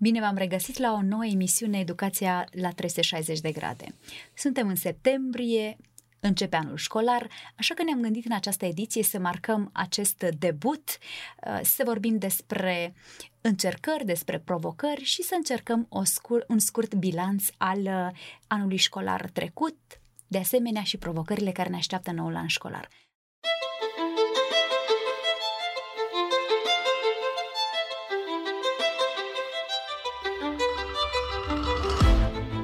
Bine v-am regăsit la o nouă emisiune Educația la 360 de grade. Suntem în septembrie, începe anul școlar, așa că ne-am gândit în această ediție să marcăm acest debut, uh, să vorbim despre încercări, despre provocări și să încercăm o scur- un scurt bilanț al uh, anului școlar trecut, de asemenea și provocările care ne așteaptă noul an școlar.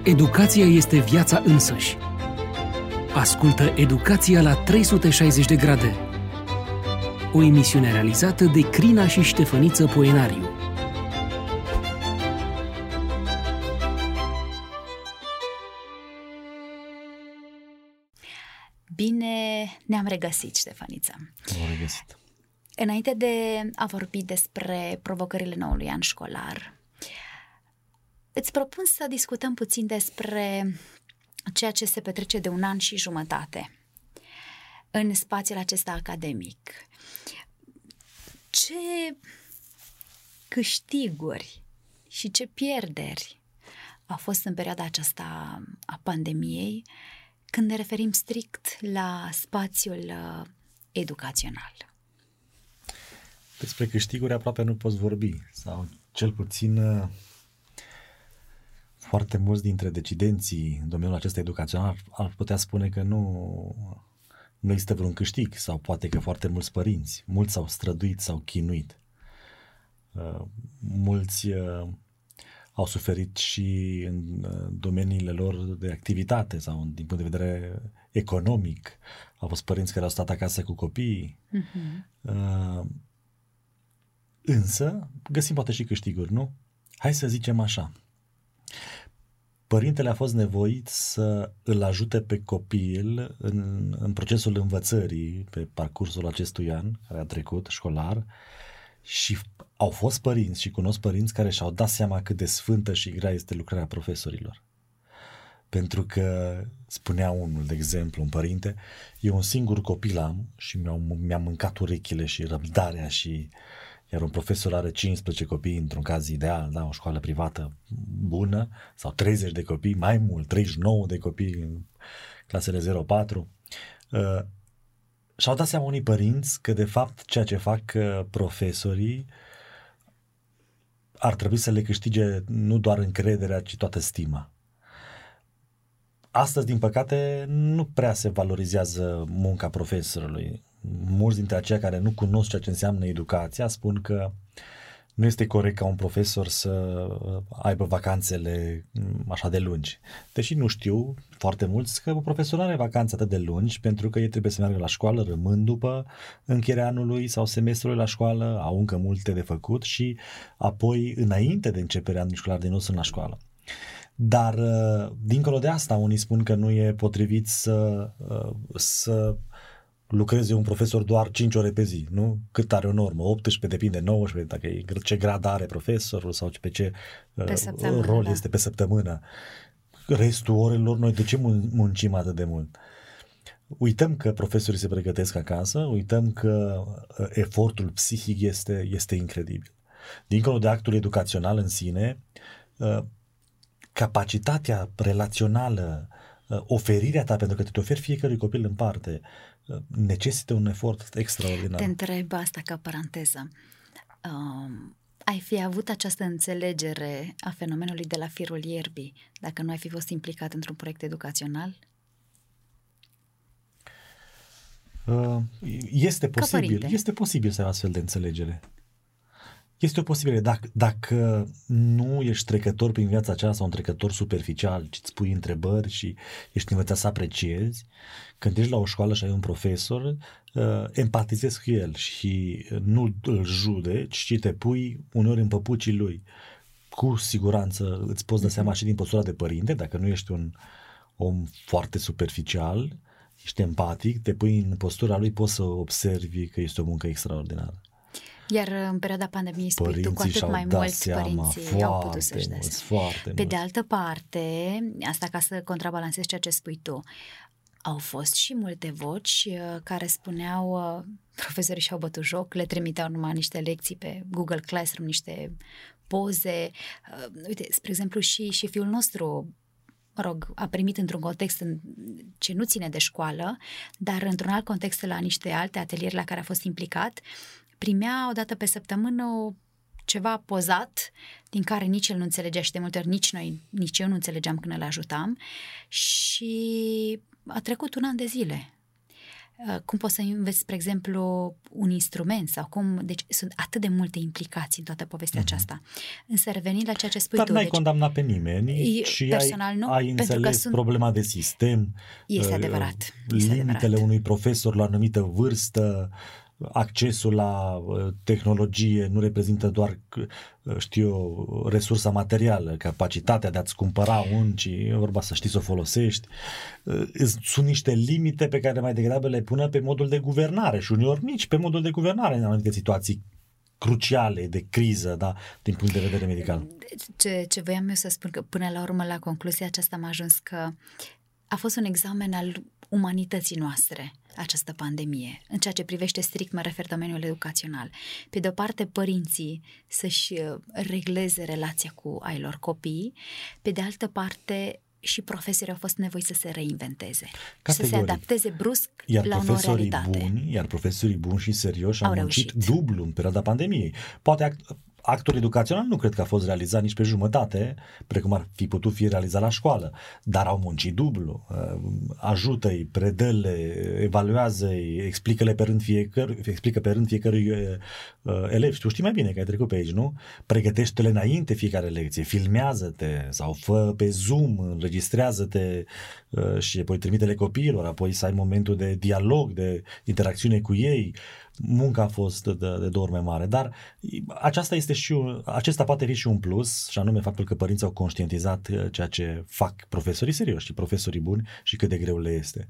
Educația este viața însăși. Ascultă Educația la 360 de grade. O emisiune realizată de Crina și Ștefăniță Poenariu. Bine ne-am regăsit, Ștefăniță. Am regăsit. Înainte de a vorbi despre provocările noului an școlar, îți propun să discutăm puțin despre ceea ce se petrece de un an și jumătate în spațiul acesta academic. Ce câștiguri și ce pierderi au fost în perioada aceasta a pandemiei când ne referim strict la spațiul uh, educațional? Despre câștiguri aproape nu poți vorbi, sau cel puțin uh, foarte mulți dintre decidenții în domeniul acesta educațional ar putea spune că nu, nu există vreun câștig sau poate că foarte mulți părinți, mulți s-au străduit, s-au chinuit. Uh, mulți uh, au suferit și în uh, domeniile lor de activitate sau din punct de vedere economic. Au fost părinți care au stat acasă cu copiii. Uh-huh. Uh, însă, găsim poate și câștiguri, nu? Hai să zicem așa părintele a fost nevoit să îl ajute pe copil în, în procesul învățării pe parcursul acestui an care a trecut școlar și au fost părinți și cunosc părinți care și-au dat seama cât de sfântă și grea este lucrarea profesorilor. Pentru că, spunea unul, de exemplu, un părinte, eu un singur copil am și mi-am, mi-am mâncat urechile și răbdarea și uh, iar un profesor are 15 copii într-un caz ideal, da, o școală privată bună, sau 30 de copii, mai mult, 39 de copii în clasele 0-4, uh, și-au dat seama unii părinți că de fapt ceea ce fac uh, profesorii ar trebui să le câștige nu doar încrederea, ci toată stima. Astăzi, din păcate, nu prea se valorizează munca profesorului mulți dintre aceia care nu cunosc ceea ce înseamnă educația spun că nu este corect ca un profesor să uh, aibă vacanțele mm, așa de lungi. Deși nu știu foarte mulți că un profesor are vacanțe atât de lungi pentru că ei trebuie să meargă la școală rămân după încheierea anului sau semestrului la școală, au încă multe de făcut și apoi înainte de începerea anului școlar din nou sunt la școală. Dar uh, dincolo de asta unii spun că nu e potrivit să, uh, să lucreze un profesor doar 5 ore pe zi, nu? Cât are o normă? 18, depinde, 19, dacă e, ce grad are profesorul sau pe ce pe uh, rol da. este pe săptămână. Restul orelor, noi de ce muncim atât de mult? Uităm că profesorii se pregătesc acasă, uităm că uh, efortul psihic este, este incredibil. Dincolo de actul educațional în sine, uh, capacitatea relațională, uh, oferirea ta, pentru că te oferi fiecărui copil în parte, necesită un efort extraordinar. Te întreb asta ca paranteză. Uh, ai fi avut această înțelegere a fenomenului de la firul ierbii dacă nu ai fi fost implicat într-un proiect educațional? Uh, este posibil, este posibil să ai astfel de înțelegere. Este o posibilitate. Dacă, dacă nu ești trecător prin viața aceasta sau un trecător superficial, ci îți pui întrebări și ești învățat să apreciezi, când ești la o școală și ai un profesor, uh, empatizezi cu el și nu îl judeci, ci te pui uneori în păpucii lui. Cu siguranță îți poți da seama și din postura de părinte, dacă nu ești un om foarte superficial, ești empatic, te pui în postura lui, poți să observi că este o muncă extraordinară. Iar în perioada pandemiei, spui tu, cu atât mai mulți părinții au putut să-și dea Foarte Pe de altă parte, asta ca să contrabalancezi ceea ce spui tu, au fost și multe voci uh, care spuneau uh, profesorii și-au bătut joc, le trimiteau numai niște lecții pe Google Classroom, niște poze. Uh, uite, spre exemplu, și, și fiul nostru mă rog, a primit într-un context în, ce nu ține de școală, dar într-un alt context la niște alte ateliere la care a fost implicat, primea o dată pe săptămână o ceva pozat, din care nici el nu înțelegea și de multe ori nici noi, nici eu nu înțelegeam când îl ajutam și a trecut un an de zile. Uh, cum poți să înveți, spre exemplu, un instrument sau cum... Deci sunt atât de multe implicații în toată povestea mm-hmm. aceasta. Însă revenind la ceea ce spui Dar tu... n-ai deci, condamnat pe nimeni și personal, ai, nu, ai înțeles că sunt... problema de sistem. Este uh, adevărat. Este limitele adevărat. unui profesor la o anumită vârstă, accesul la uh, tehnologie nu reprezintă doar, uh, știu eu, resursa materială, capacitatea de a-ți cumpăra un, ci e vorba să știi să o folosești. Uh, sunt niște limite pe care mai degrabă le pună pe modul de guvernare și uneori nici pe modul de guvernare în anumite situații cruciale de criză, da, din punct de vedere medical. Ce, ce voiam eu să spun, că până la urmă, la concluzia aceasta am ajuns că a fost un examen al umanității noastre această pandemie, în ceea ce privește strict, mă refer domeniul educațional. Pe de o parte, părinții să-și uh, regleze relația cu ai lor copii, pe de altă parte, și profesorii au fost nevoiți să se reinventeze Categoric. să se adapteze brusc iar la o nouă realitate. Buni, iar profesorii buni și serioși au, au muncit reușit. dublu în perioada pandemiei. Poate actul educațional nu cred că a fost realizat nici pe jumătate, precum ar fi putut fi realizat la școală, dar au muncit dublu. Uh, ajută-i, predă-le, evaluează-i, explică-le pe rând fiecăr, explică pe rând fiecărui uh, uh, elev. Tu știi mai bine că ai trecut pe aici, nu? Pregătește-le înainte fiecare lecție, filmează-te sau fă pe Zoom, înregistrează-te uh, și apoi trimite-le copiilor, apoi să ai momentul de dialog, de interacțiune cu ei munca a fost de, de două ori mai mare, dar aceasta este și un, acesta poate fi și un plus, și anume faptul că părinții au conștientizat uh, ceea ce fac profesorii serioși și profesorii buni și cât de greu le este.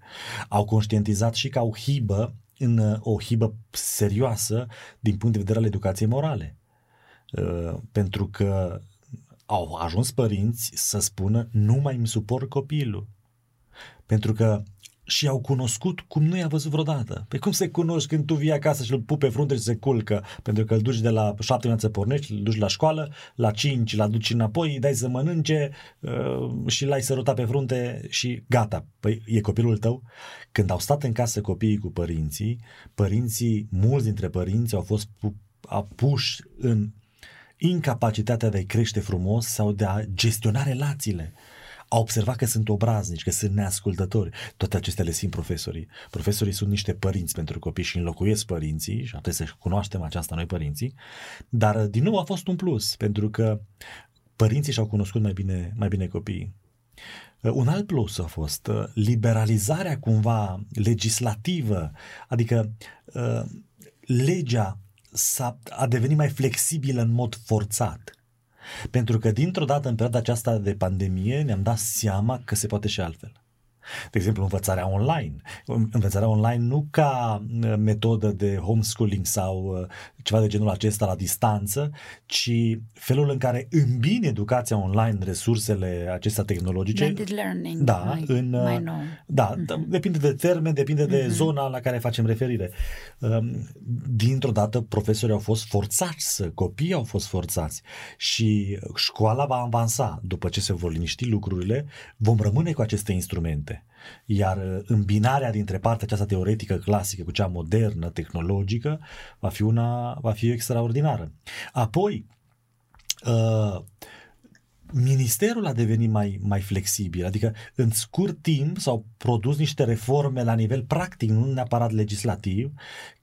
Au conștientizat și că au hibă în uh, o hibă serioasă din punct de vedere al educației morale. Uh, pentru că au ajuns părinți să spună nu mai îmi suport copilul. Pentru că și au cunoscut cum nu i-a văzut vreodată. Pe cum se cunoști când tu vii acasă și îl pupi pe frunte și se culcă, pentru că îl duci de la șapte dimineața pornești, îl duci la școală, la cinci îl aduci înapoi, îi dai să mănânce uh, și l-ai sărutat pe frunte și gata. Păi e copilul tău? Când au stat în casă copiii cu părinții, părinții, mulți dintre părinți au fost pu- puși în incapacitatea de a-i crește frumos sau de a gestiona relațiile a observat că sunt obraznici, că sunt neascultători. Toate acestea le simt profesorii. Profesorii sunt niște părinți pentru copii și înlocuiesc părinții și trebuie să cunoaștem aceasta noi părinții, dar din nou a fost un plus, pentru că părinții și-au cunoscut mai bine, mai bine copiii. Un alt plus a fost uh, liberalizarea cumva legislativă, adică uh, legea s-a, a devenit mai flexibilă în mod forțat. Pentru că dintr-o dată în perioada aceasta de pandemie ne-am dat seama că se poate și altfel. De exemplu, învățarea online. Învățarea online nu ca uh, metodă de homeschooling sau uh, ceva de genul acesta la distanță, ci felul în care îmbine educația online resursele acestea tehnologice. Blended learning. Da, mai, în, mai nou. Da, uh-huh. depinde de termen, depinde de uh-huh. zona la care facem referire. Um, dintr-o dată, profesorii au fost forțați să, copiii au fost forțați și școala va avansa. După ce se vor liniști lucrurile, vom rămâne cu aceste instrumente. Iar uh, îmbinarea dintre partea aceasta teoretică clasică cu cea modernă, tehnologică, va fi una, va fi extraordinară. Apoi, uh, ministerul a devenit mai, mai flexibil, adică în scurt timp s-au produs niște reforme la nivel practic, nu neapărat legislativ,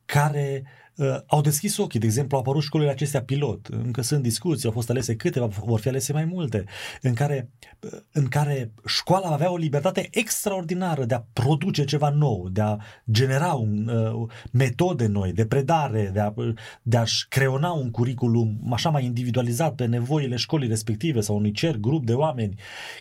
care uh, au deschis ochii. De exemplu, au apărut școlile acestea pilot. Încă sunt discuții, au fost alese câteva, vor fi alese mai multe, în care, uh, în care școala va avea o libertate extraordinară de a produce ceva nou, de a genera un, uh, metode noi de predare, de, a, de a-și creona un curriculum așa mai individualizat pe nevoile școlii respective sau unui cer grup de oameni.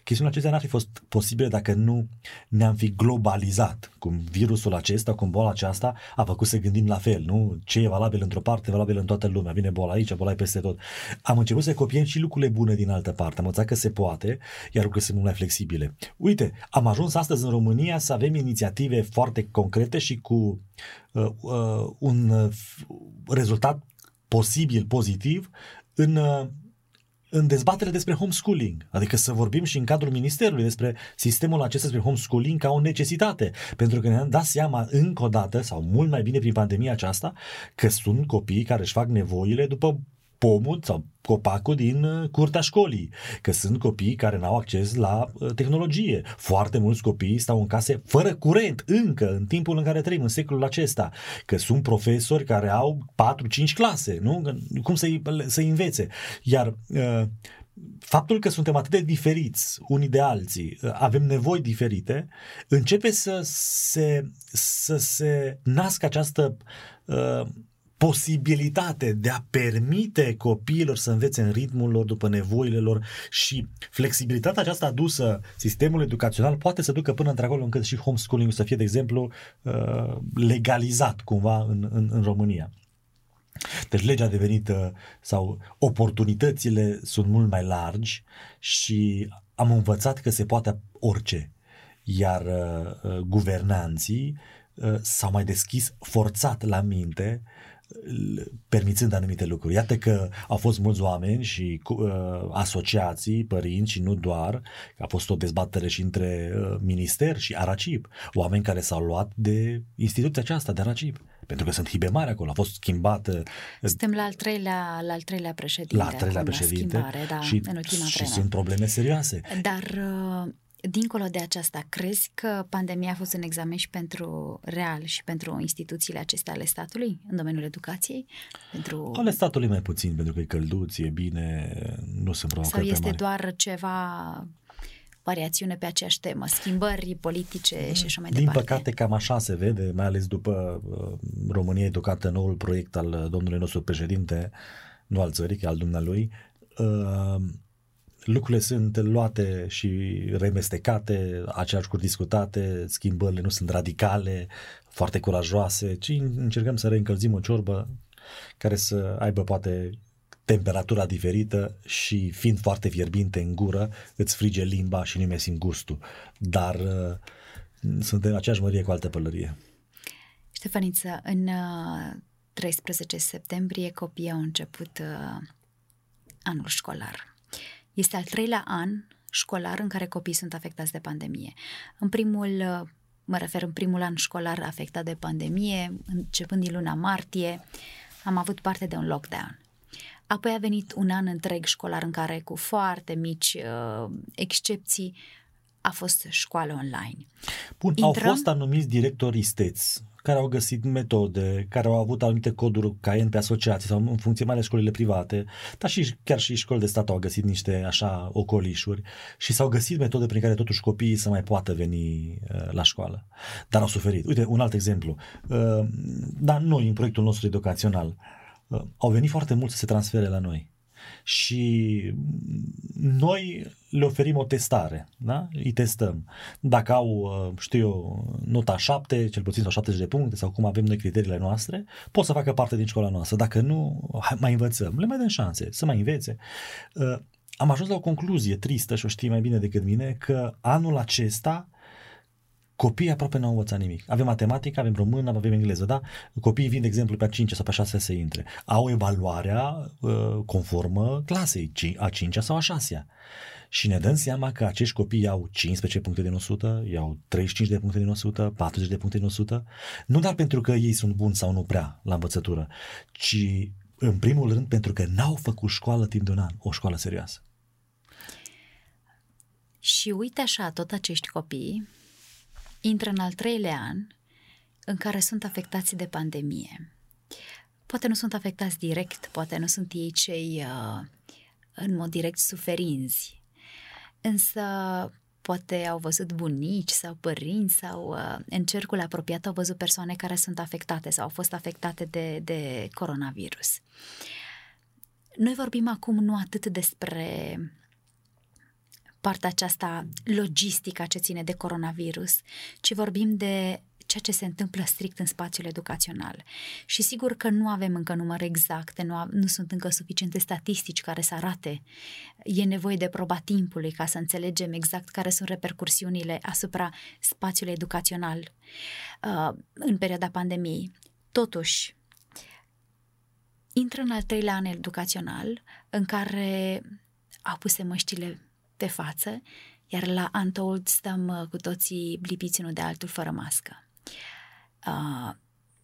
Chestiunea acestea n-ar fi fost posibile dacă nu ne-am fi globalizat, cum virusul acesta, cum boala aceasta a făcut să gândim la fel, nu? Ce e valabil într-o parte, e valabil în toată lumea. Vine boala aici, boala peste tot. Am început să copiem și lucrurile bune din altă parte. Am înțeles că se poate, iar lucrurile sunt mult mai flexibile. Uite, am ajuns astăzi în România să avem inițiative foarte concrete și cu uh, uh, un uh, rezultat posibil pozitiv în uh, în dezbatere despre homeschooling, adică să vorbim și în cadrul ministerului despre sistemul acesta despre homeschooling ca o necesitate, pentru că ne-am dat seama încă o dată, sau mult mai bine prin pandemia aceasta, că sunt copii care își fac nevoile după pomul sau copacul din uh, curtea școlii, că sunt copii care n-au acces la uh, tehnologie. Foarte mulți copii stau în case fără curent încă în timpul în care trăim, în secolul acesta, că sunt profesori care au 4-5 clase, nu? Cum să-i, să învețe. Iar uh, faptul că suntem atât de diferiți unii de alții, avem nevoi diferite, începe să se, să se nască această uh, posibilitate de a permite copiilor să învețe în ritmul lor, după nevoile lor și flexibilitatea aceasta adusă sistemul educațional poate să ducă până într-acolo încât și homeschooling să fie, de exemplu, uh, legalizat cumva în, în, în România. Deci legea a devenit uh, sau oportunitățile sunt mult mai largi și am învățat că se poate orice. Iar uh, uh guvernanții uh, s-au mai deschis forțat la minte permițând anumite lucruri. Iată că au fost mulți oameni și uh, asociații, părinți și nu doar, că a fost o dezbatere și între uh, minister și Aracip, oameni care s-au luat de instituția aceasta, de Aracip pentru că sunt hibe mari acolo, a fost schimbată. Uh, Suntem la al treilea, la al treilea președinte. La al treilea președinte la schimbare, da, și, în ultima și vreme. sunt probleme serioase. Dar uh, Dincolo de aceasta, crezi că pandemia a fost un examen și pentru real și pentru instituțiile acestea ale statului în domeniul educației? Pentru... Ale statului mai puțin, pentru că e călduț, e bine, nu sunt provocări Sau este doar ceva variațiune pe aceeași temă, schimbări politice și așa mai Din departe. Din păcate cam așa se vede, mai ales după uh, România educată, noul proiect al domnului nostru președinte, nu al țării, al dumnealui, uh, lucrurile sunt luate și remestecate, aceeași cu discutate, schimbările nu sunt radicale, foarte curajoase, ci încercăm să reîncălzim o ciorbă care să aibă poate temperatura diferită și fiind foarte fierbinte în gură, îți frige limba și nu mai simt gustul. Dar uh, sunt în aceeași mărie cu altă pălărie. Ștefăniță, în 13 uh, septembrie copiii au început uh, anul școlar. Este al treilea an școlar în care copiii sunt afectați de pandemie. În primul, mă refer în primul an școlar afectat de pandemie, începând din luna martie, am avut parte de un lockdown. Apoi a venit un an întreg școlar în care, cu foarte mici uh, excepții, a fost școală online. Bun, Intrăm... au fost anumiți directori isteți care au găsit metode, care au avut anumite coduri caien pe asociații sau în funcție mai ales școlile private, dar și chiar și școli de stat au găsit niște așa ocolișuri și s-au găsit metode prin care totuși copiii să mai poată veni uh, la școală. Dar au suferit. Uite, un alt exemplu. Uh, dar noi, în proiectul nostru educațional, uh, au venit foarte mult să se transfere la noi și noi le oferim o testare, da? îi testăm. Dacă au, uh, știu eu, nota 7, cel puțin sau 70 de puncte sau cum avem noi criteriile noastre, pot să facă parte din școala noastră. Dacă nu, mai învățăm, le mai dăm șanse să mai învețe. Uh, am ajuns la o concluzie tristă și o știi mai bine decât mine că anul acesta Copiii aproape nu au învățat nimic. Avem matematică, avem română, avem engleză, da? Copiii vin, de exemplu, pe a 5 sau pe a 6 să intre. Au evaluarea uh, conformă clasei, a 5 sau a 6 și ne dăm seama că acești copii iau 15 puncte din 100, iau 35 de puncte din 100, 40 de puncte din 100, nu doar pentru că ei sunt buni sau nu prea la învățătură, ci în primul rând pentru că n-au făcut școală timp de un an, o școală serioasă. Și uite așa, tot acești copii intră în al treilea an în care sunt afectați de pandemie. Poate nu sunt afectați direct, poate nu sunt ei cei uh, în mod direct suferinzi, însă poate au văzut bunici sau părinți sau uh, în cercul apropiat au văzut persoane care sunt afectate sau au fost afectate de, de coronavirus. Noi vorbim acum nu atât despre partea aceasta logistică ce ține de coronavirus, ci vorbim de ceea ce se întâmplă strict în spațiul educațional. Și sigur că nu avem încă număr exacte, nu, nu sunt încă suficiente statistici care să arate. E nevoie de proba timpului ca să înțelegem exact care sunt repercursiunile asupra spațiului educațional uh, în perioada pandemiei. Totuși, intră în al treilea an educațional în care au puse măștile pe față, iar la Untold stăm uh, cu toții blipiți unul de altul fără mască. Uh,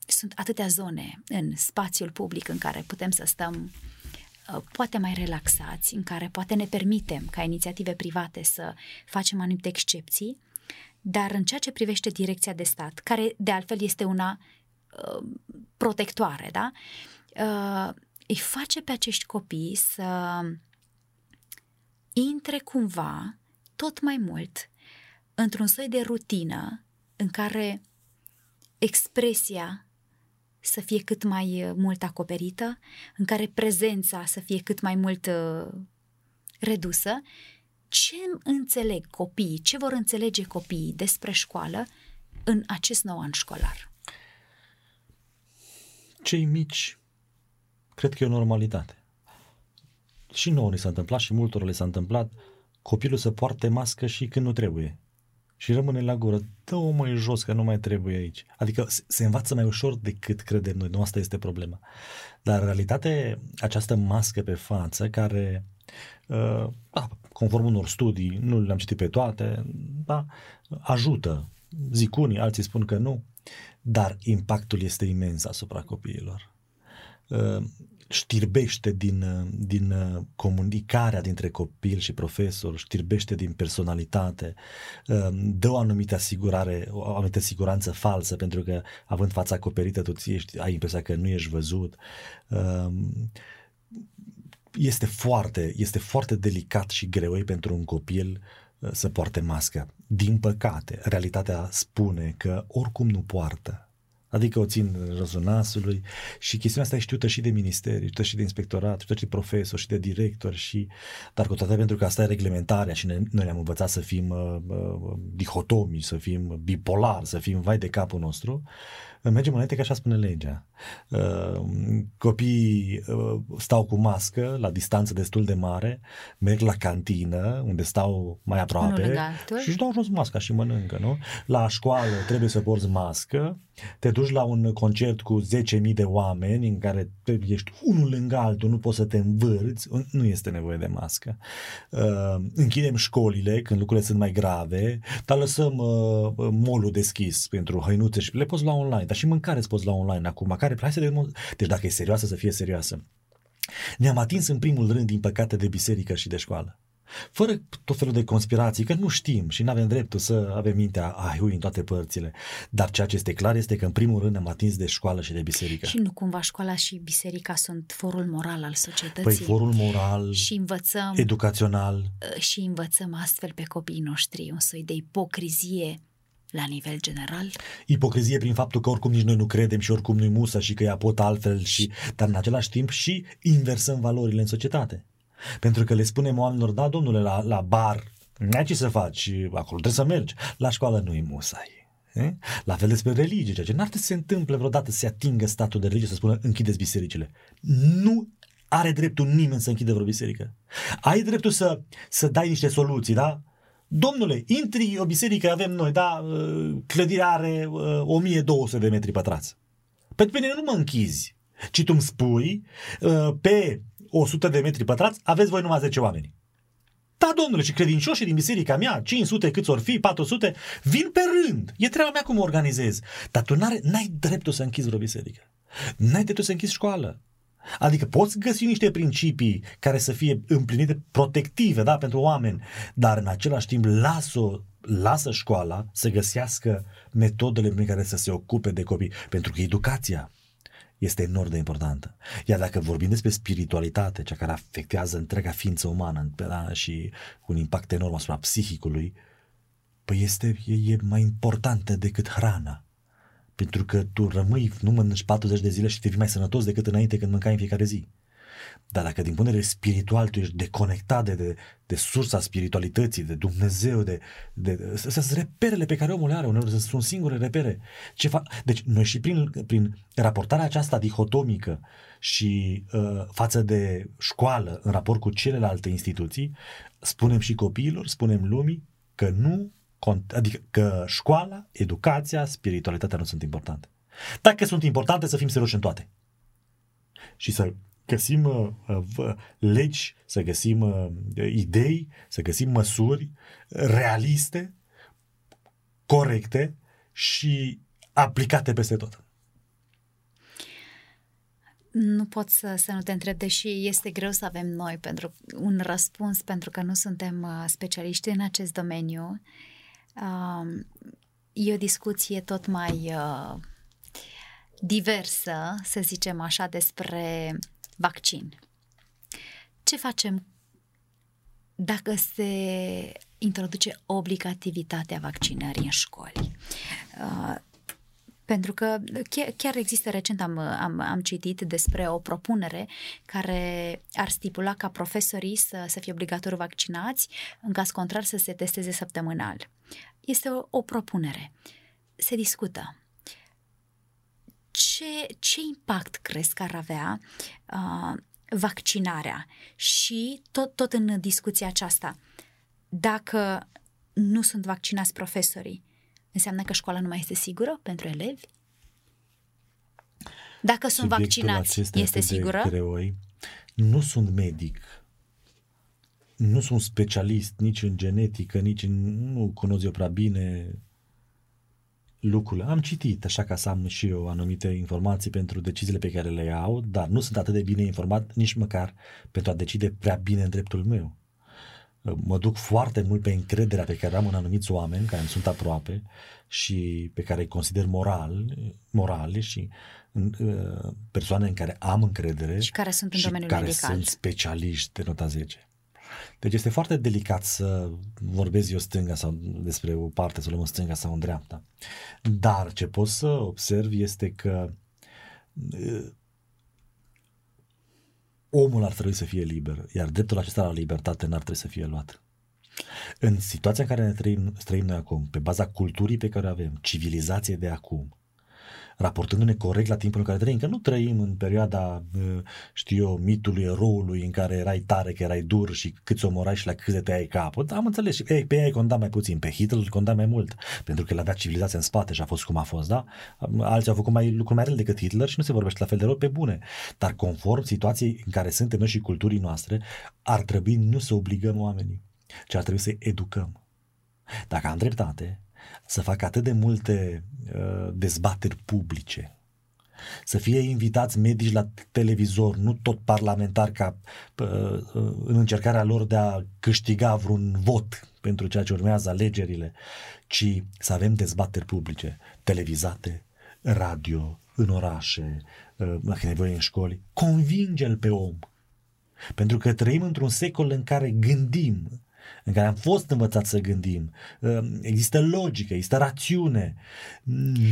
sunt atâtea zone în spațiul public în care putem să stăm uh, poate mai relaxați, în care poate ne permitem ca inițiative private să facem anumite excepții, dar în ceea ce privește direcția de stat, care de altfel este una uh, protectoare, da? Uh, îi face pe acești copii să intre cumva tot mai mult într-un soi de rutină în care expresia să fie cât mai uh, mult acoperită, în care prezența să fie cât mai mult uh, redusă. Ce înțeleg copiii, ce vor înțelege copiii despre școală în acest nou an școlar? Cei mici, cred că e o normalitate. Și nouă ne s-a întâmplat și multor le s-a întâmplat copilul să poarte mască și când nu trebuie și rămâne la gură. Dă-o mai jos că nu mai trebuie aici. Adică se învață mai ușor decât credem noi. Nu asta este problema. Dar în realitate această mască pe față care uh, da, conform unor studii, nu le-am citit pe toate, da, ajută. Zic unii, alții spun că nu, dar impactul este imens asupra copiilor. Uh, știrbește din, din uh, comunicarea dintre copil și profesor, știrbește din personalitate, uh, dă o anumită asigurare, o anumită siguranță falsă, pentru că având fața acoperită, tu ești, ai impresia că nu ești văzut. Uh, este foarte, este foarte delicat și greu pentru un copil să poarte mască. Din păcate, realitatea spune că oricum nu poartă Adică o țin răzul nasului. Și chestiunea asta e știută și de ministeri, știută și de inspectorat, știută și de profesori și de directori și, dar cu toate pentru că asta e reglementarea și ne, noi ne-am învățat să fim uh, uh, dihotomi, să fim bipolar, să fim vai de capul nostru, mergem înainte că așa spune legea. Uh, copiii uh, stau cu mască la distanță destul de mare, merg la cantină unde stau mai aproape și își dau jos masca și mănâncă, nu? La școală trebuie să porți mască, te duci la un concert cu 10.000 de oameni în care ești unul lângă altul, nu poți să te învârți, nu este nevoie de mască. Uh, închidem școlile când lucrurile sunt mai grave, dar lăsăm molul deschis pentru hăinuțe și le poți lua online, dar și mâncare îți poți lua online acum. Care, hai să de... Deci dacă e serioasă, să fie serioasă. Ne-am atins în primul rând, din păcate, de biserică și de școală. Fără tot felul de conspirații, că nu știm și nu avem dreptul să avem mintea aiui în toate părțile. Dar ceea ce este clar este că în primul rând ne-am atins de școală și de biserică. Și nu cumva școala și biserica sunt forul moral al societății. Păi forul moral, și învățăm, educațional. Și învățăm astfel pe copiii noștri un soi de ipocrizie la nivel general? Ipocrizie prin faptul că oricum nici noi nu credem și oricum nu-i musă și că ea pot altfel, și, dar în același timp și inversăm valorile în societate. Pentru că le spunem oamenilor, da, domnule, la, la bar, n-ai ce să faci, acolo trebuie să mergi. La școală nu-i musai. Eh? La fel despre religie, ceea ce n-ar trebui să se întâmple vreodată să se atingă statul de religie, să spună închideți bisericile. Nu are dreptul nimeni să închide vreo biserică. Ai dreptul să, să dai niște soluții, da? Domnule, intri o biserică, avem noi, da, uh, clădirea are 1200 uh, de metri pătrați. Pentru mine nu mă închizi, ci tu îmi spui, uh, pe 100 de metri pătrați aveți voi numai 10 oameni. Da, domnule, și credincioșii din biserica mea, 500 câți or fi, 400, vin pe rând. E treaba mea cum organizez. Dar tu n-ai dreptul să închizi vreo biserică. N-ai dreptul să închizi școală. Adică poți găsi niște principii care să fie împlinite protective da, pentru oameni, dar în același timp lasă lasă școala să găsească metodele prin care să se ocupe de copii, pentru că educația este enorm de importantă. Iar dacă vorbim despre spiritualitate, cea care afectează întreaga ființă umană da, și un impact enorm asupra psihicului, păi este, e, e mai importantă decât hrana. Pentru că tu rămâi, nu mănânci 40 de zile și te fii mai sănătos decât înainte când mâncai în fiecare zi. Dar dacă din punct de vedere spiritual tu ești deconectat de, de, de sursa spiritualității, de Dumnezeu, de, de, sunt reperele pe care omul le are, uneori sunt singure repere. Ce fa- deci noi și prin, prin raportarea aceasta dihotomică și uh, față de școală în raport cu celelalte instituții, spunem și copiilor, spunem lumii că nu adică că școala, educația, spiritualitatea nu sunt importante. Dacă sunt importante, să fim serioși în toate. Și să găsim uh, legi, să găsim uh, idei, să găsim măsuri realiste, corecte și aplicate peste tot. Nu pot să, să nu te întreb, deși este greu să avem noi pentru un răspuns, pentru că nu suntem uh, specialiști în acest domeniu. Uh, e o discuție tot mai uh, diversă, să zicem așa, despre vaccin. Ce facem dacă se introduce obligativitatea vaccinării în școli? Uh, pentru că chiar există recent, am, am, am citit despre o propunere care ar stipula ca profesorii să, să fie obligatoriu vaccinați, în caz contrar să se testeze săptămânal. Este o, o propunere. Se discută. Ce, ce impact crezi că ar avea uh, vaccinarea? Și tot, tot în discuția aceasta, dacă nu sunt vaccinați profesorii, Înseamnă că școala nu mai este sigură pentru elevi? Dacă sunt Subiectul vaccinați, este sigură? Greoi. Nu sunt medic, nu sunt specialist nici în genetică, nici în, nu cunosc eu prea bine lucrurile. Am citit așa ca să am și eu anumite informații pentru deciziile pe care le iau, dar nu sunt atât de bine informat nici măcar pentru a decide prea bine în dreptul meu mă duc foarte mult pe încrederea pe care am în anumiți oameni care îmi sunt aproape și pe care îi consider moral, morale și uh, persoane în care am încredere și care sunt în domeniul care medical. sunt specialiști de nota 10. Deci este foarte delicat să vorbesc eu stânga sau despre o parte, să luăm în stânga sau în dreapta. Dar ce pot să observ este că uh, omul ar trebui să fie liber, iar dreptul acesta la libertate n-ar trebui să fie luat. În situația în care ne trăim, trăim noi acum, pe baza culturii pe care o avem, civilizației de acum, raportându-ne corect la timpul în care trăim, că nu trăim în perioada, știu eu, mitului eroului în care erai tare, că erai dur și câți omorai și la câți te ai capul. Am înțeles și pe ei condam mai puțin, pe Hitler îl condam mai mult, pentru că el avea civilizația în spate și a fost cum a fost, da? Alții au făcut mai lucruri mai rele decât Hitler și nu se vorbește la fel de rău pe bune. Dar conform situației în care suntem noi și culturii noastre, ar trebui nu să obligăm oamenii, ci ar trebui să educăm. Dacă am dreptate, să facă atât de multe uh, dezbateri publice, să fie invitați medici la televizor, nu tot parlamentari ca uh, uh, în încercarea lor de a câștiga vreun vot pentru ceea ce urmează alegerile, ci să avem dezbateri publice, televizate, radio, în orașe, uh, dacă e nevoie în școli. Convinge-l pe om. Pentru că trăim într-un secol în care gândim în care am fost învățați să gândim. Ehm, există logică, există rațiune.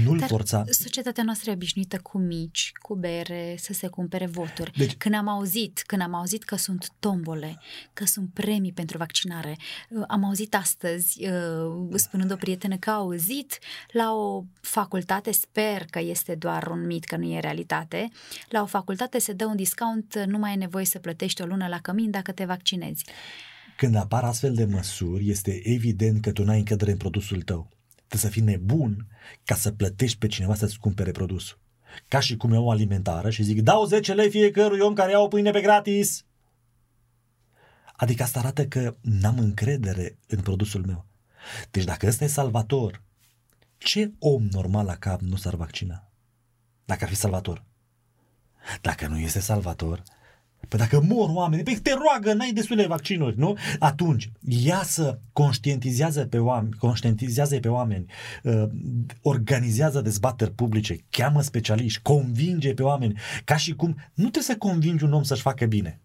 Nu-l Dar forța. societatea noastră e obișnuită cu mici, cu bere, să se cumpere voturi. Deci, când am auzit, când am auzit că sunt tombole, că sunt premii pentru vaccinare, uh, am auzit astăzi, uh, spunând o prietenă că a auzit la o facultate, sper că este doar un mit, că nu e realitate, la o facultate se dă un discount, nu mai e nevoie să plătești o lună la cămin dacă te vaccinezi. Când apar astfel de măsuri, este evident că tu n-ai încredere în produsul tău. Trebuie să fii nebun ca să plătești pe cineva să-ți cumpere produsul. Ca și cum eu o alimentară și zic, dau 10 lei fiecărui om care ia o pâine pe gratis. Adică asta arată că n-am încredere în produsul meu. Deci dacă ăsta e salvator, ce om normal la cap nu s-ar vaccina? Dacă ar fi salvator. Dacă nu este salvator, Păi dacă mor oameni, pe păi te roagă, n-ai destule vaccinuri, nu? Atunci, ia să conștientizează pe oameni, conștientizează pe oameni, uh, organizează dezbateri publice, cheamă specialiști, convinge pe oameni, ca și cum nu trebuie să convingi un om să-și facă bine.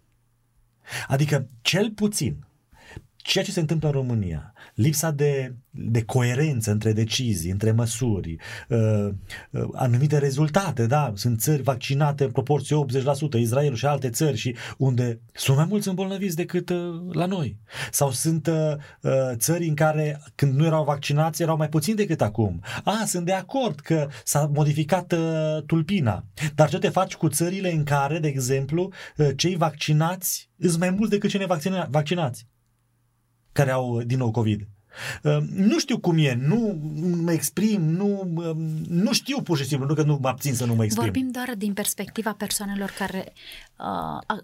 Adică, cel puțin, ceea ce se întâmplă în România, lipsa de, de coerență între decizii, între măsuri, uh, uh, anumite rezultate, da, sunt țări vaccinate în proporție 80%, Israel și alte țări și unde sunt mai mulți îmbolnăviți decât uh, la noi. Sau sunt uh, uh, țări în care când nu erau vaccinați erau mai puțini decât acum. A, sunt de acord că s-a modificat uh, tulpina, dar ce te faci cu țările în care, de exemplu, uh, cei vaccinați sunt mai mulți decât cei nevaccinați? Care au din nou COVID. Uh, nu știu cum e, nu mă exprim, nu, uh, nu știu pur și simplu, nu că nu mă abțin să nu mă exprim. Vorbim doar din perspectiva persoanelor care uh,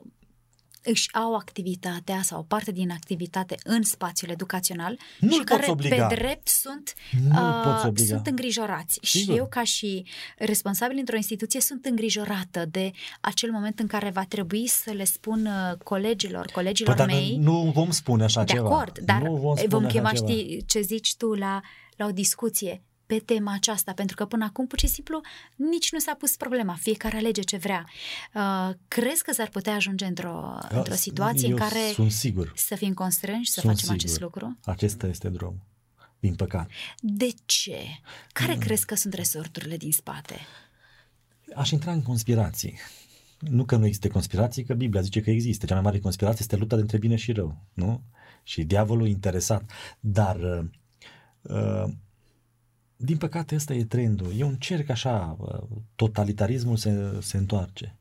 își au activitatea sau o parte din activitate în spațiul educațional Nu-l și poți care obliga. pe drept sunt, Nu-l uh, poți obliga. sunt îngrijorați. Sigur. Și eu ca și responsabil într-o instituție sunt îngrijorată de acel moment în care va trebui să le spun uh, colegilor, colegilor Păi, dar mei nu vom spune așa de ceva. acord, dar nu vom, vom, spune vom așa chema, ceva. știi, ce zici tu la, la o discuție pe tema aceasta, pentru că până acum pur și simplu nici nu s-a pus problema, fiecare alege ce vrea. Uh, crezi că s-ar putea ajunge într-o, Da, într-o situație eu în care sunt sigur. să fim constrânși să Sunt facem sigur. acest lucru? Acesta este drumul. Din păcat. De ce? Care Mm. crezi că sunt resorturile din spate? Aș intra în conspirații. Nu că nu există conspirații, că Biblia zice că există. Cea mai mare conspirație este lupta dintre bine și rău, nu? Și diavolul interesat. Dar, uh, uh, din păcate, ăsta e trendul. E un cerc așa, uh, totalitarismul se, se întoarce.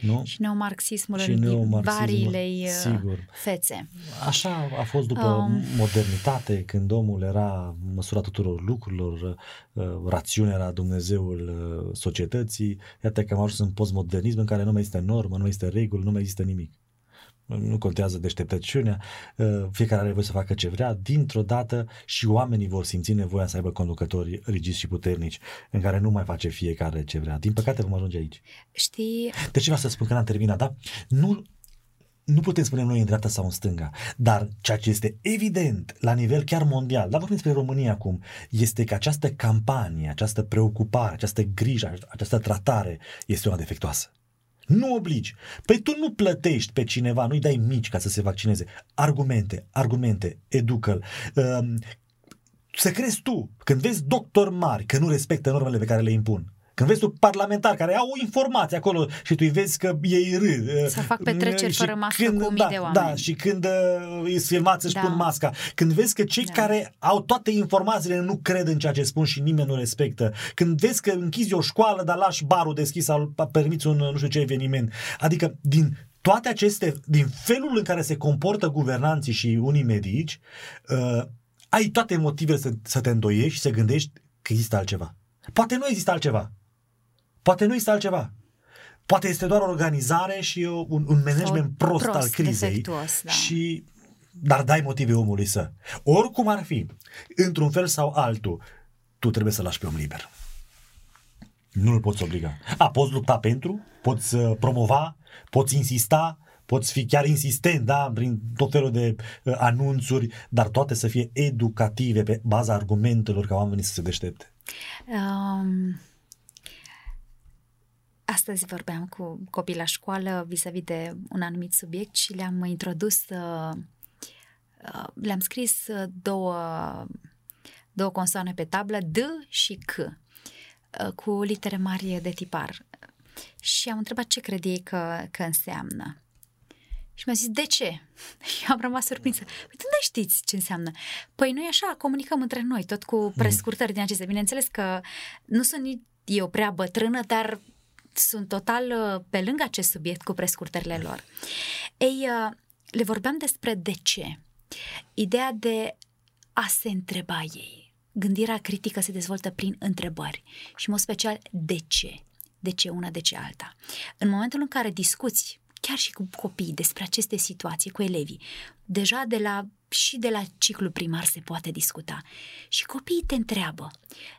Nu? Și neomarxismul Și în neomarxismul, variile uh, sigur. fețe. Așa a fost după Um. modernitate, când omul era măsura tuturor lucrurilor, uh, rațiunea era Dumnezeul uh, societății, iată că am ajuns în postmodernism în care nu mai este normă, nu mai este regulă, nu mai există nimic. Nu contează deșteptăciunea, uh, fiecare are voie să facă ce vrea, dintr-o dată și oamenii vor simți nevoia să aibă conducători rigizi și puternici, în care nu mai face fiecare ce vrea. Din păcate vom ajunge aici. Știi, De ce vreau să spun că n-am terminat, da? Nu, nu putem spune noi în dreapta sau în stânga, dar ceea ce este evident la nivel chiar mondial, dar vorbim despre România acum, este că această campanie, această preocupare, această grijă, această tratare este una defectuoasă. Nu obligi. Păi tu nu plătești pe cineva, nu-i dai mici ca să se vaccineze. Argumente, argumente, educă-l. Um, să crezi tu, când vezi doctori mari că nu respectă normele pe care le impun, când vezi tu parlamentari care au o informație acolo și tu îi vezi că ei râd. Să fac petreceri Și fără mască când, cu mii da, de oameni. Da, și când uh, îi filmați să-și Da. pun masca. Când vezi că cei Da. care au toate informațiile nu cred în ceea ce spun și nimeni nu respectă. Când vezi că închizi o școală, dar lași barul deschis sau permiți un nu știu ce eveniment. Adică din toate aceste, din felul în care se comportă guvernanții și unii medici, uh, ai toate motivele să, să te îndoiești și să gândești că există altceva. Poate nu există altceva. Poate nu există altceva. Poate este doar o organizare și o, un, un management Sau prost, prost, al crizei. defectuos, da. Și dar dai motive omului să. Oricum ar fi, într-un fel sau altul, tu trebuie să lași pe om liber. Nu îl poți obliga. A, poți lupta pentru, poți uh, promova, poți insista, poți fi chiar insistent, da, prin tot felul de uh, anunțuri, dar toate să fie educative pe baza argumentelor ca oamenii să se deștepte. Um, astăzi vorbeam cu copii la școală vis-a-vis de un anumit subiect și le-am introdus, uh, uh, le-am scris uh, două, două consoane pe tablă, D și C, uh, cu litere mari de tipar. Și am întrebat ce crede ei că, că înseamnă. Și mi-a zis, de ce? Și am rămas surprinsă. Păi tu nu știți ce înseamnă. Păi noi așa comunicăm între noi, tot cu prescurtări din acestea. Bineînțeles că nu sunt nici eu prea bătrână, dar sunt total uh, pe lângă acest subiect cu prescurtările lor. Ei, uh, le vorbeam despre de ce. Ideea de a se întreba ei. Gândirea critică se dezvoltă prin întrebări și, în mod special, de ce? De ce una, de ce alta? În momentul în care discuți chiar și cu copiii despre aceste situații, cu elevii, deja de la, și de la ciclu primar se poate discuta. Și copiii te întreabă,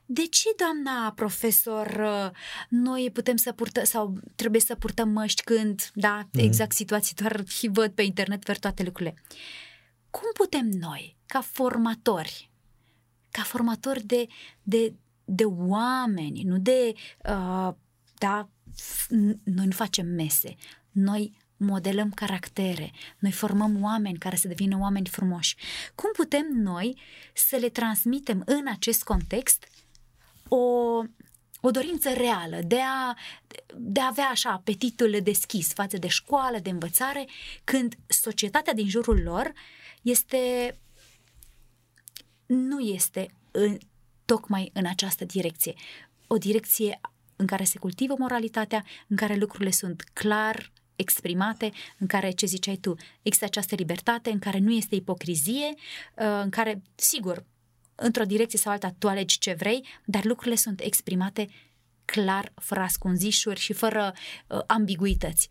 de ce, doamna profesor, uh, noi putem să purtăm, sau trebuie să purtăm măști când, da, Mhm. exact situații, doar și văd pe internet, ver toate lucrurile. Cum putem noi, ca formatori, ca formatori de, de, de oameni, nu de, uh, da, f- n- noi nu facem mese, noi modelăm caractere, noi formăm oameni care să devină oameni frumoși. Cum putem noi să le transmitem în acest context o, o dorință reală de a, de a avea așa apetitul deschis față de școală, de învățare, când societatea din jurul lor este nu este în, tocmai în această direcție. O direcție în care se cultivă moralitatea, în care lucrurile sunt clar exprimate, în care, ce ziceai tu, există această libertate, în care nu este ipocrizie, uh, în care, sigur, într-o direcție sau alta tu alegi ce vrei, dar lucrurile sunt exprimate clar, fără ascunzișuri și fără uh, ambiguități.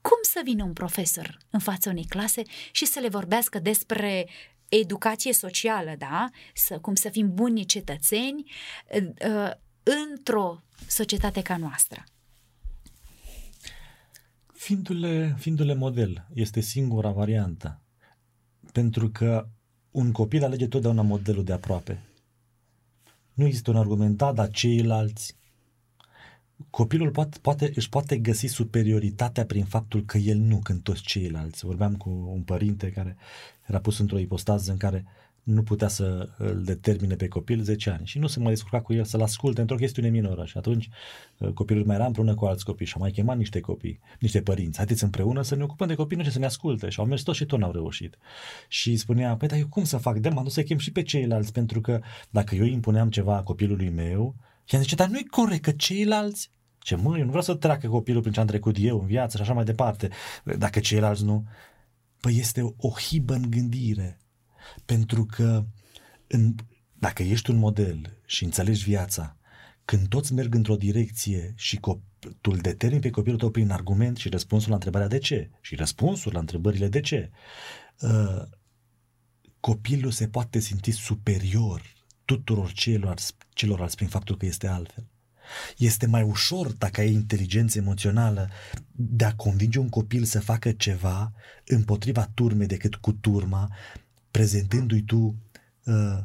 Cum să vină un profesor în fața unei clase și să le vorbească despre educație socială, da? Să, cum să fim buni cetățeni uh, uh într-o societate ca noastră? Fiindu-le, fiindu-le model, este singura variantă. Pentru că un copil alege totdeauna modelul de aproape. Nu există un argumentat, dar ceilalți. Copilul poate, poate, își poate găsi superioritatea prin faptul că el nu, când toți ceilalți. Vorbeam cu un părinte care era pus într-o ipostază în care nu putea să îl determine pe copil 10 ani și nu se mai descurca cu el să-l asculte într-o chestiune minoră și atunci uh, copilul mai era împreună cu alți copii și a mai chemat niște copii, niște părinți, haideți împreună să ne ocupăm de copii și să ne asculte și au mers toți și tot n-au reușit. Și spunea, păi dar eu cum să fac? De m să chem și pe ceilalți pentru că dacă eu impuneam ceva copilului meu, și am zice, dar nu-i corect că ceilalți ce mă, eu nu vreau să treacă copilul prin ce am trecut eu în viață și așa mai departe, dacă ceilalți nu. Păi este o hibă în gândire pentru că în, dacă ești un model și înțelegi viața, când toți merg într-o direcție și cop- tu îl determini pe copilul tău prin argument și răspunsul la întrebarea de ce și răspunsul la întrebările de ce, uh, copilul se poate simți superior tuturor celorlalți, celorlalți prin faptul că este altfel. Este mai ușor, dacă ai inteligență emoțională, de a convinge un copil să facă ceva împotriva turmei decât cu turma, prezentându-i tu uh,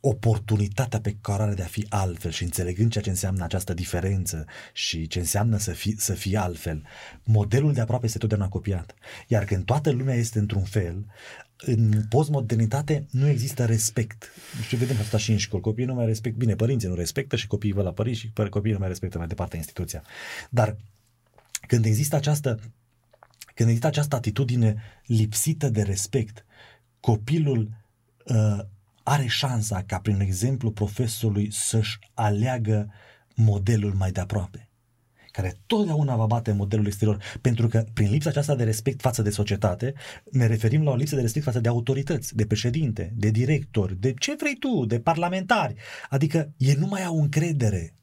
oportunitatea pe care are de a fi altfel și înțelegând ceea ce înseamnă această diferență și ce înseamnă să fii, să fii altfel, modelul de aproape este totdeauna copiat. Iar când toată lumea este într-un fel, în postmodernitate nu există respect. Și vedem asta și în școli. Copiii nu mai respectă. Bine, părinții nu respectă și copiii văd la părinți și copiii nu mai respectă mai departe instituția. Dar când există această când există această atitudine lipsită de respect, copilul uh, are șansa ca prin exemplu profesorului să-și aleagă modelul mai de aproape care totdeauna va bate modelul exterior, pentru că prin lipsa aceasta de respect față de societate, ne referim la o lipsă de respect față de autorități, de președinte, de directori, de ce vrei tu, de parlamentari. Adică ei nu mai au încredere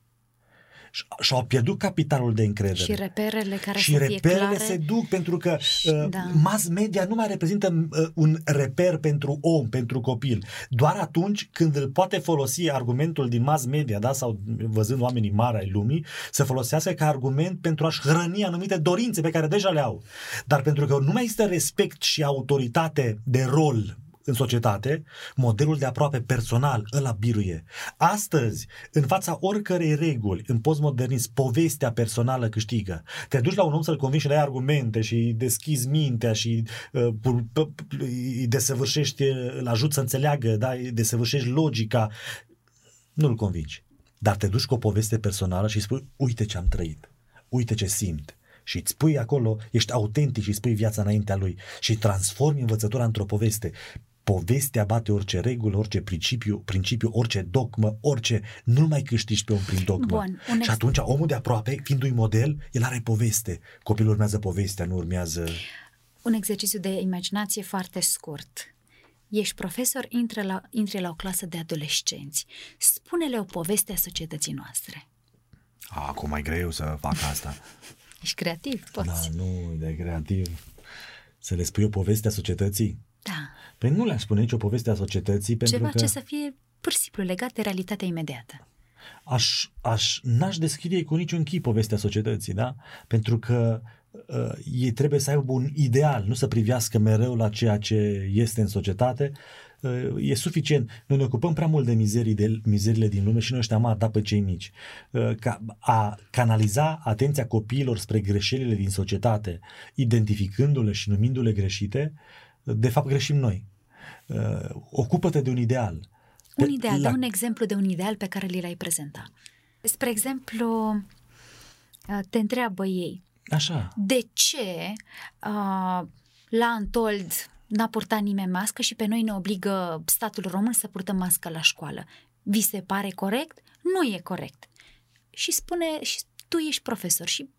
și-au pierdut capitalul de încredere. Și reperele care și să reperele fie clare. se duc pentru că uh, da. mass media nu mai reprezintă uh, un reper pentru om, pentru copil. Doar atunci când îl poate folosi argumentul din mass media, da, sau văzând oamenii mari ai lumii, să folosească ca argument pentru a-și hrăni anumite dorințe pe care deja le au. Dar pentru că nu mai există respect și autoritate de rol în societate, modelul de aproape personal, ăla biruie. Astăzi, în fața oricărei reguli, în postmodernism, povestea personală câștigă. Te duci la un om să-l convingi și le ai argumente și deschizi mintea și uh, îi desăvârșești, îl ajut să înțeleagă, da? îi desăvârșești logica. Nu-l convingi. Dar te duci cu o poveste personală și spui, uite ce am trăit, uite ce simt, și îți spui acolo, ești autentic și spui viața înaintea lui și transformi învățătura într-o poveste povestea bate orice regulă, orice principiu, principiu, orice dogmă, orice, nu mai câștigi pe om prin dogmă. Bun, ex... Și atunci omul de aproape, fiindu-i model, el are poveste. Copilul urmează povestea, nu urmează... Un exercițiu de imaginație foarte scurt. Ești profesor, intră la, intre la o clasă de adolescenți. Spune-le o poveste a societății noastre. Acum mai greu să fac asta. Ești creativ, poți. Da, nu, de creativ. Să le spui o poveste a societății? Da. Păi nu le-aș spune nicio poveste a societății pentru Ceva că... ce să fie pur și simplu legat de realitatea imediată. Aș, aș, n-aș deschide cu niciun chip povestea societății, da? Pentru că uh, ei trebuie să aibă un ideal, nu să privească mereu la ceea ce este în societate. Uh, e suficient. Noi ne ocupăm prea mult de mizerii, de mizerile din lume și noi ăștia am dat pe cei mici. Uh, ca, a canaliza atenția copiilor spre greșelile din societate, identificându-le și numindu-le greșite, de fapt greșim noi. Uh, ocupă-te de un ideal. Un ideal, la... dă un exemplu de un ideal pe care li l-ai prezenta. Spre exemplu, uh, te întreabă ei. Așa. De ce uh, la Antold n-a purtat nimeni mască și pe noi ne obligă statul român să purtăm mască la școală? Vi se pare corect? Nu e corect. Și spune, și tu ești profesor și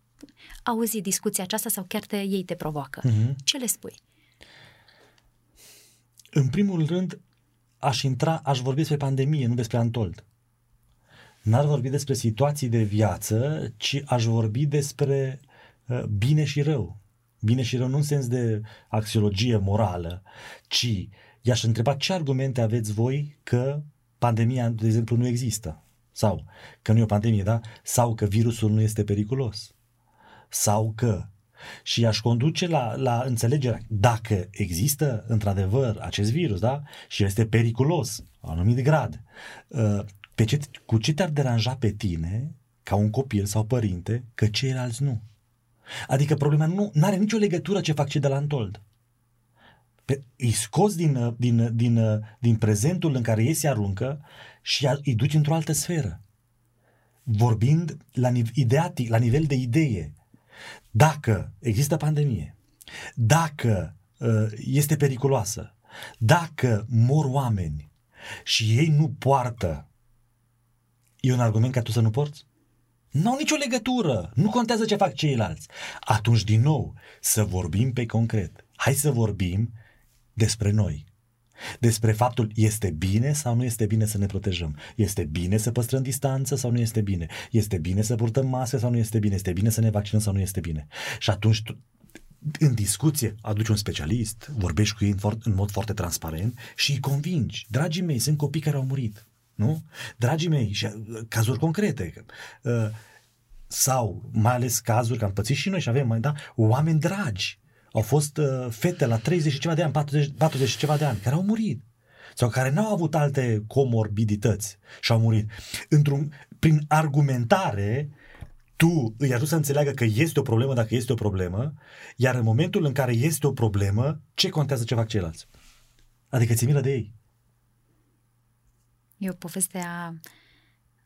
auzi discuția aceasta sau chiar te, ei te provoacă. Mhm. Ce le spui? În primul rând, aș intra, aș vorbi despre pandemie, nu despre Antold. N-ar vorbi despre situații de viață, ci aș vorbi despre uh, bine și rău. Bine și rău nu în sens de axiologie morală, ci i-aș întreba ce argumente aveți voi că pandemia, de exemplu, nu există. Sau că nu e o pandemie, da? Sau că virusul nu este periculos. Sau că și aș conduce la, la înțelegerea dacă există într-adevăr acest virus, da? Și este periculos, la un anumit grad. uh, Pe ce, cu ce te-ar deranja pe tine, ca un copil sau părinte, că ceilalți nu? Adică problema nu are nicio legătură ce fac cei de la Antold. Pe, îi scoți din, uh, din, uh, din, uh, din prezentul în care ei se aruncă și a- îi duci într-o altă sferă. Vorbind la, nive- ideatic, la nivel de idee, dacă există pandemie, dacă uh, este periculoasă, dacă mor oameni și ei nu poartă, e un argument ca tu să nu porți? Nu au nicio legătură, nu contează ce fac ceilalți. Atunci, din nou, să vorbim pe concret. Hai să vorbim despre noi. Despre faptul este bine sau nu este bine să ne protejăm. Este bine să păstrăm distanță sau nu este bine. Este bine să purtăm mască sau nu este bine. Este bine să ne vaccinăm sau nu este bine. Și atunci tu, în discuție aduci un specialist, vorbești cu ei în, for- în mod foarte transparent și îi convingi. Dragii mei, sunt copii care au murit. Nu? Dragii mei, și uh, cazuri concrete. Uh, sau mai ales cazuri, că am pățit și noi și avem, mai da, oameni dragi. Au fost uh, fete la 30 și ceva de ani, 40, 40 și ceva de ani, care au murit. Sau care n-au avut alte comorbidități și au murit. Într-un, prin argumentare, tu îi ajuți să înțeleagă că este o problemă dacă este o problemă, iar în momentul în care este o problemă, ce contează ce fac ceilalți? Adică ți milă de ei. E o poveste a,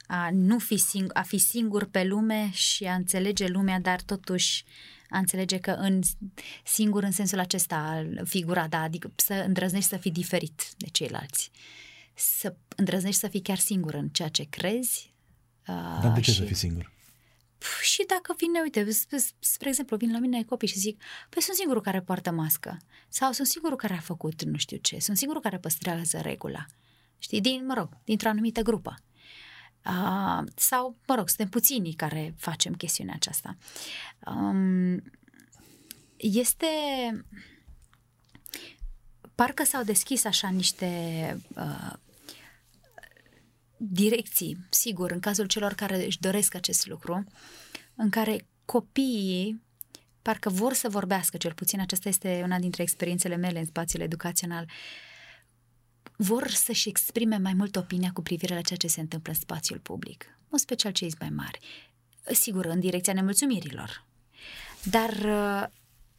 a nu fi singur, a fi singur pe lume și a înțelege lumea, dar totuși a înțelege că în singur în sensul acesta, figura, da, adică să îndrăznești să fii diferit de ceilalți. Să îndrăznești să fii chiar singur în ceea ce crezi. uh, Dar de ce și- să fii singur? Pf, Și dacă vine, uite, sp- sp- spre exemplu, vin la mine copii și zic, păi sunt singurul care poartă mască. Sau sunt singurul care a făcut nu știu ce. Sunt singurul care păstrează regula. Știi, din, mă rog, dintr-o anumită grupă. Uh, sau, mă rog, suntem puținii care facem chestiunea aceasta. Um, este... Parcă s-au deschis așa niște uh, direcții, sigur, în cazul celor care își doresc acest lucru, în care copiii parcă vor să vorbească, cel puțin aceasta este una dintre experiențele mele în spațiul educațional, vor să-și exprime mai mult opinia cu privire la ceea ce se întâmplă în spațiul public, în special cei mai mari. Sigur, în direcția nemulțumirilor. Dar uh,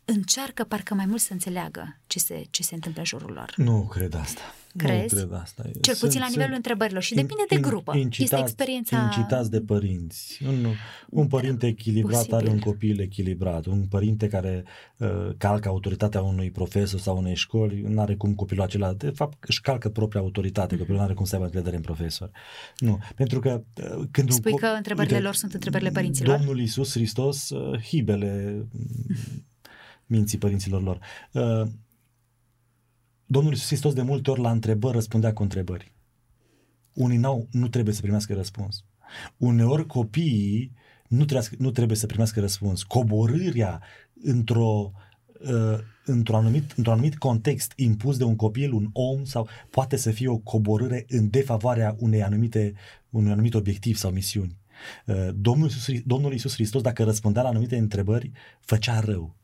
încearcă parcă mai mult să înțeleagă ce se, ce se întâmplă în jurul lor. Nu cred asta. Crezi? Nu cred asta. Cel puțin la nivelul întrebărilor și depinde de grupă. Este experiența- Incitați de părinți. Un, un părinte echilibrat posibil. are un copil echilibrat. Un părinte care uh, calcă autoritatea unui profesor sau unei școli, nu are cum copilul acela, de fapt își calcă propria autoritate, Mhm. copilul nu are cum să aibă încredere în profesor. Nu, pentru că uh, când Spui un că întrebările lor sunt întrebările părinților? Domnul Iisus Hristos, uh, hibele mm, minții părinților lor. Uh, Domnul Iisus Hristos de multe ori la întrebări răspundea cu întrebări. Unii n-au, nu trebuie să primească răspuns. Uneori copiii nu trebuie, nu trebuie să primească răspuns. Coborârea într-o, uh, într-un, anumit, într-un anumit context impus de un copil, un om, sau poate să fie o coborâre în defavoarea unei anumite, unui anumit obiectiv sau misiuni. Uh, Domnul Iisus, Domnul Iisus Hristos, dacă răspundea la anumite întrebări, făcea rău.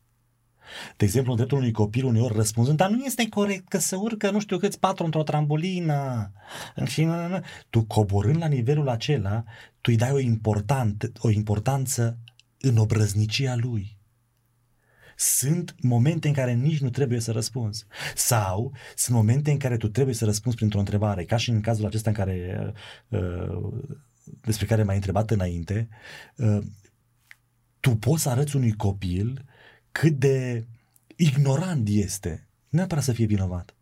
De exemplu, în dreptul unui copil uneori răspunzând, dar nu este corect că se urcă nu știu câți patru într-o trambulină. Și nu, nu, nu. Tu coborând la nivelul acela, tu îi dai o, important, o importanță în obrăznicia lui. Sunt momente în care nici nu trebuie să răspunzi. Sau sunt momente în care tu trebuie să răspunzi printr-o întrebare, ca și în cazul acesta în care uh, despre care m-ai întrebat înainte, uh, tu poți să arăți unui copil cât de ignorant este, nu neapărat să fie vinovat,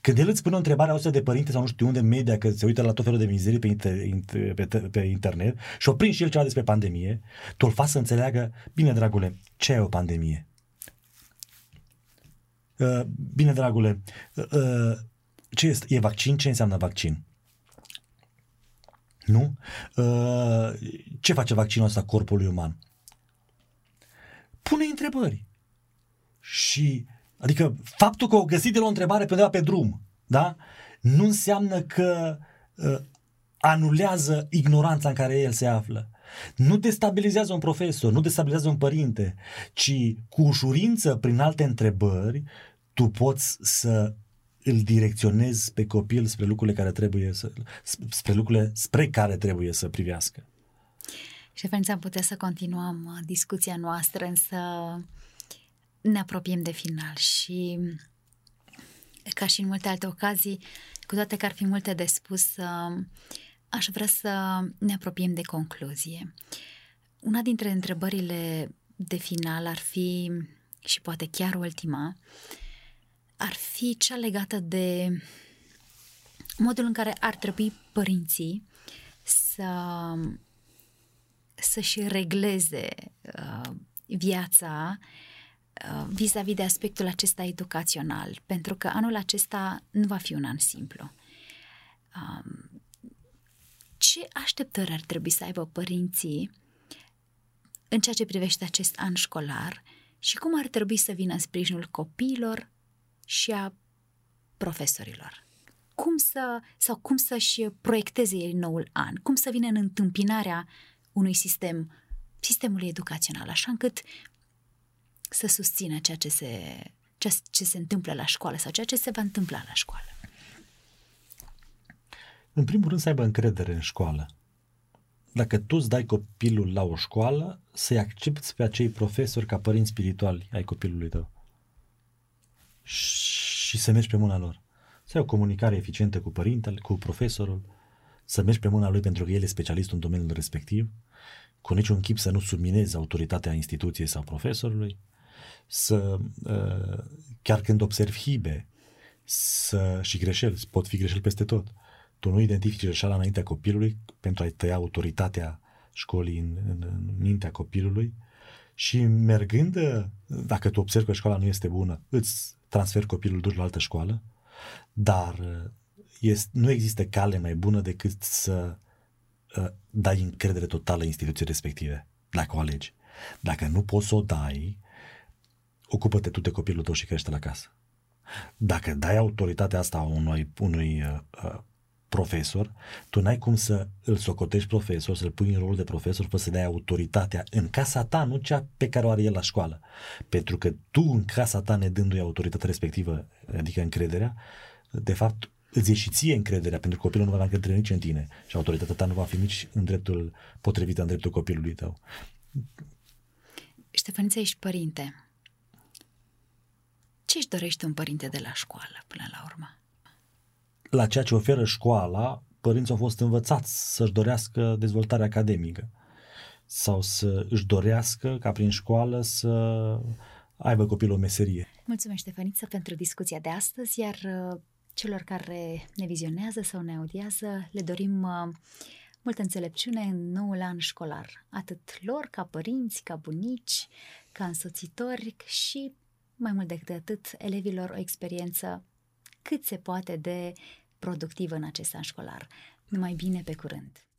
Când el îți pune o întrebare auză de părinte sau nu știu unde media, că se uită la tot felul de mizerii pe, inter, pe, pe internet și o prins și el ceva despre pandemie, tu îl faci să înțeleagă, bine dragule, ce e o pandemie? Uh, bine dragule, uh, uh, ce este? E vaccin? Ce înseamnă vaccin? Nu? Uh, ce face vaccinul ăsta corpului uman? Pune întrebări. Și, adică, faptul că o găsit el o întrebare pe pe drum, da? Nu înseamnă că uh, anulează ignoranța în care el se află. Nu destabilizează un profesor, nu destabilizează un părinte, ci cu ușurință, prin alte întrebări, tu poți să îl direcționezi pe copil spre lucrurile care trebuie să, spre lucrurile spre care trebuie să privească. Șefeniță, am putea să continuăm uh, discuția noastră, însă ne apropiem de final și ca și în multe alte ocazii, cu toate că ar fi multe de spus, uh, aș vrea să ne apropiem de concluzie. Una dintre întrebările de final ar fi, și poate chiar ultima, ar fi cea legată de modul în care ar trebui părinții să să-și regleze uh, viața uh, vis-a-vis de aspectul acesta educațional, pentru că anul acesta nu va fi un an simplu. Um, ce așteptări ar trebui să aibă părinții în ceea ce privește acest an școlar și cum ar trebui să vină în sprijinul copiilor și a profesorilor. Cum să, sau cum să-și proiecteze ei noul an, cum să vină în întâmpinarea unui sistem, sistemului educațional, așa încât să susțină ceea ce se, ceea ce se întâmplă la școală sau ceea ce se va întâmpla la școală. În primul rând să aibă încredere în școală. Dacă tu îți dai copilul la o școală, să-i accepti pe acei profesori ca părinți spirituali ai copilului tău și să mergi pe mâna lor. Să ai o comunicare eficientă cu părintele, cu profesorul, să mergi pe mâna lui pentru că el e specialist în domeniul respectiv, cu niciun chip să nu subminezi autoritatea instituției sau profesorului, să, uh, chiar când observi hibe să, și greșeli, pot fi greșeli peste tot, tu nu identifici greșeala înaintea copilului pentru a-i tăia autoritatea școlii în, în, în mintea copilului și mergând, dacă tu observi că școala nu este bună, îți transfer copilul, duci la altă școală, dar uh, este, nu există cale mai bună decât să uh, dai încredere totală instituției respective, dacă o alegi. Dacă nu poți să o dai, ocupă-te tu de copilul tău și crește la casă. Dacă dai autoritatea asta unui, unui uh, uh profesor, tu n-ai cum să îl socotești profesor, să-l pui în rolul de profesor, fără să dai autoritatea în casa ta, nu cea pe care o are el la școală. Pentru că tu în casa ta, ne dându-i autoritatea respectivă, adică încrederea, de fapt îți ieși ție încrederea, pentru că copilul nu va avea încredere nici în tine și autoritatea ta nu va fi nici în dreptul potrivit, în dreptul copilului tău. Ștefăniță, ești părinte. Ce își dorește un părinte de la școală până la urmă? la ceea ce oferă școala, părinții au fost învățați să-și dorească dezvoltare academică sau să își dorească ca prin școală să aibă copilul o meserie. Mulțumesc, Ștefăniță, pentru discuția de astăzi, iar uh, celor care ne vizionează sau ne audiază, le dorim uh, multă înțelepciune în noul an școlar, atât lor ca părinți, ca bunici, ca însoțitori și, mai mult decât atât, elevilor o experiență cât se poate de productivă în acest an școlar. Numai bine pe curând!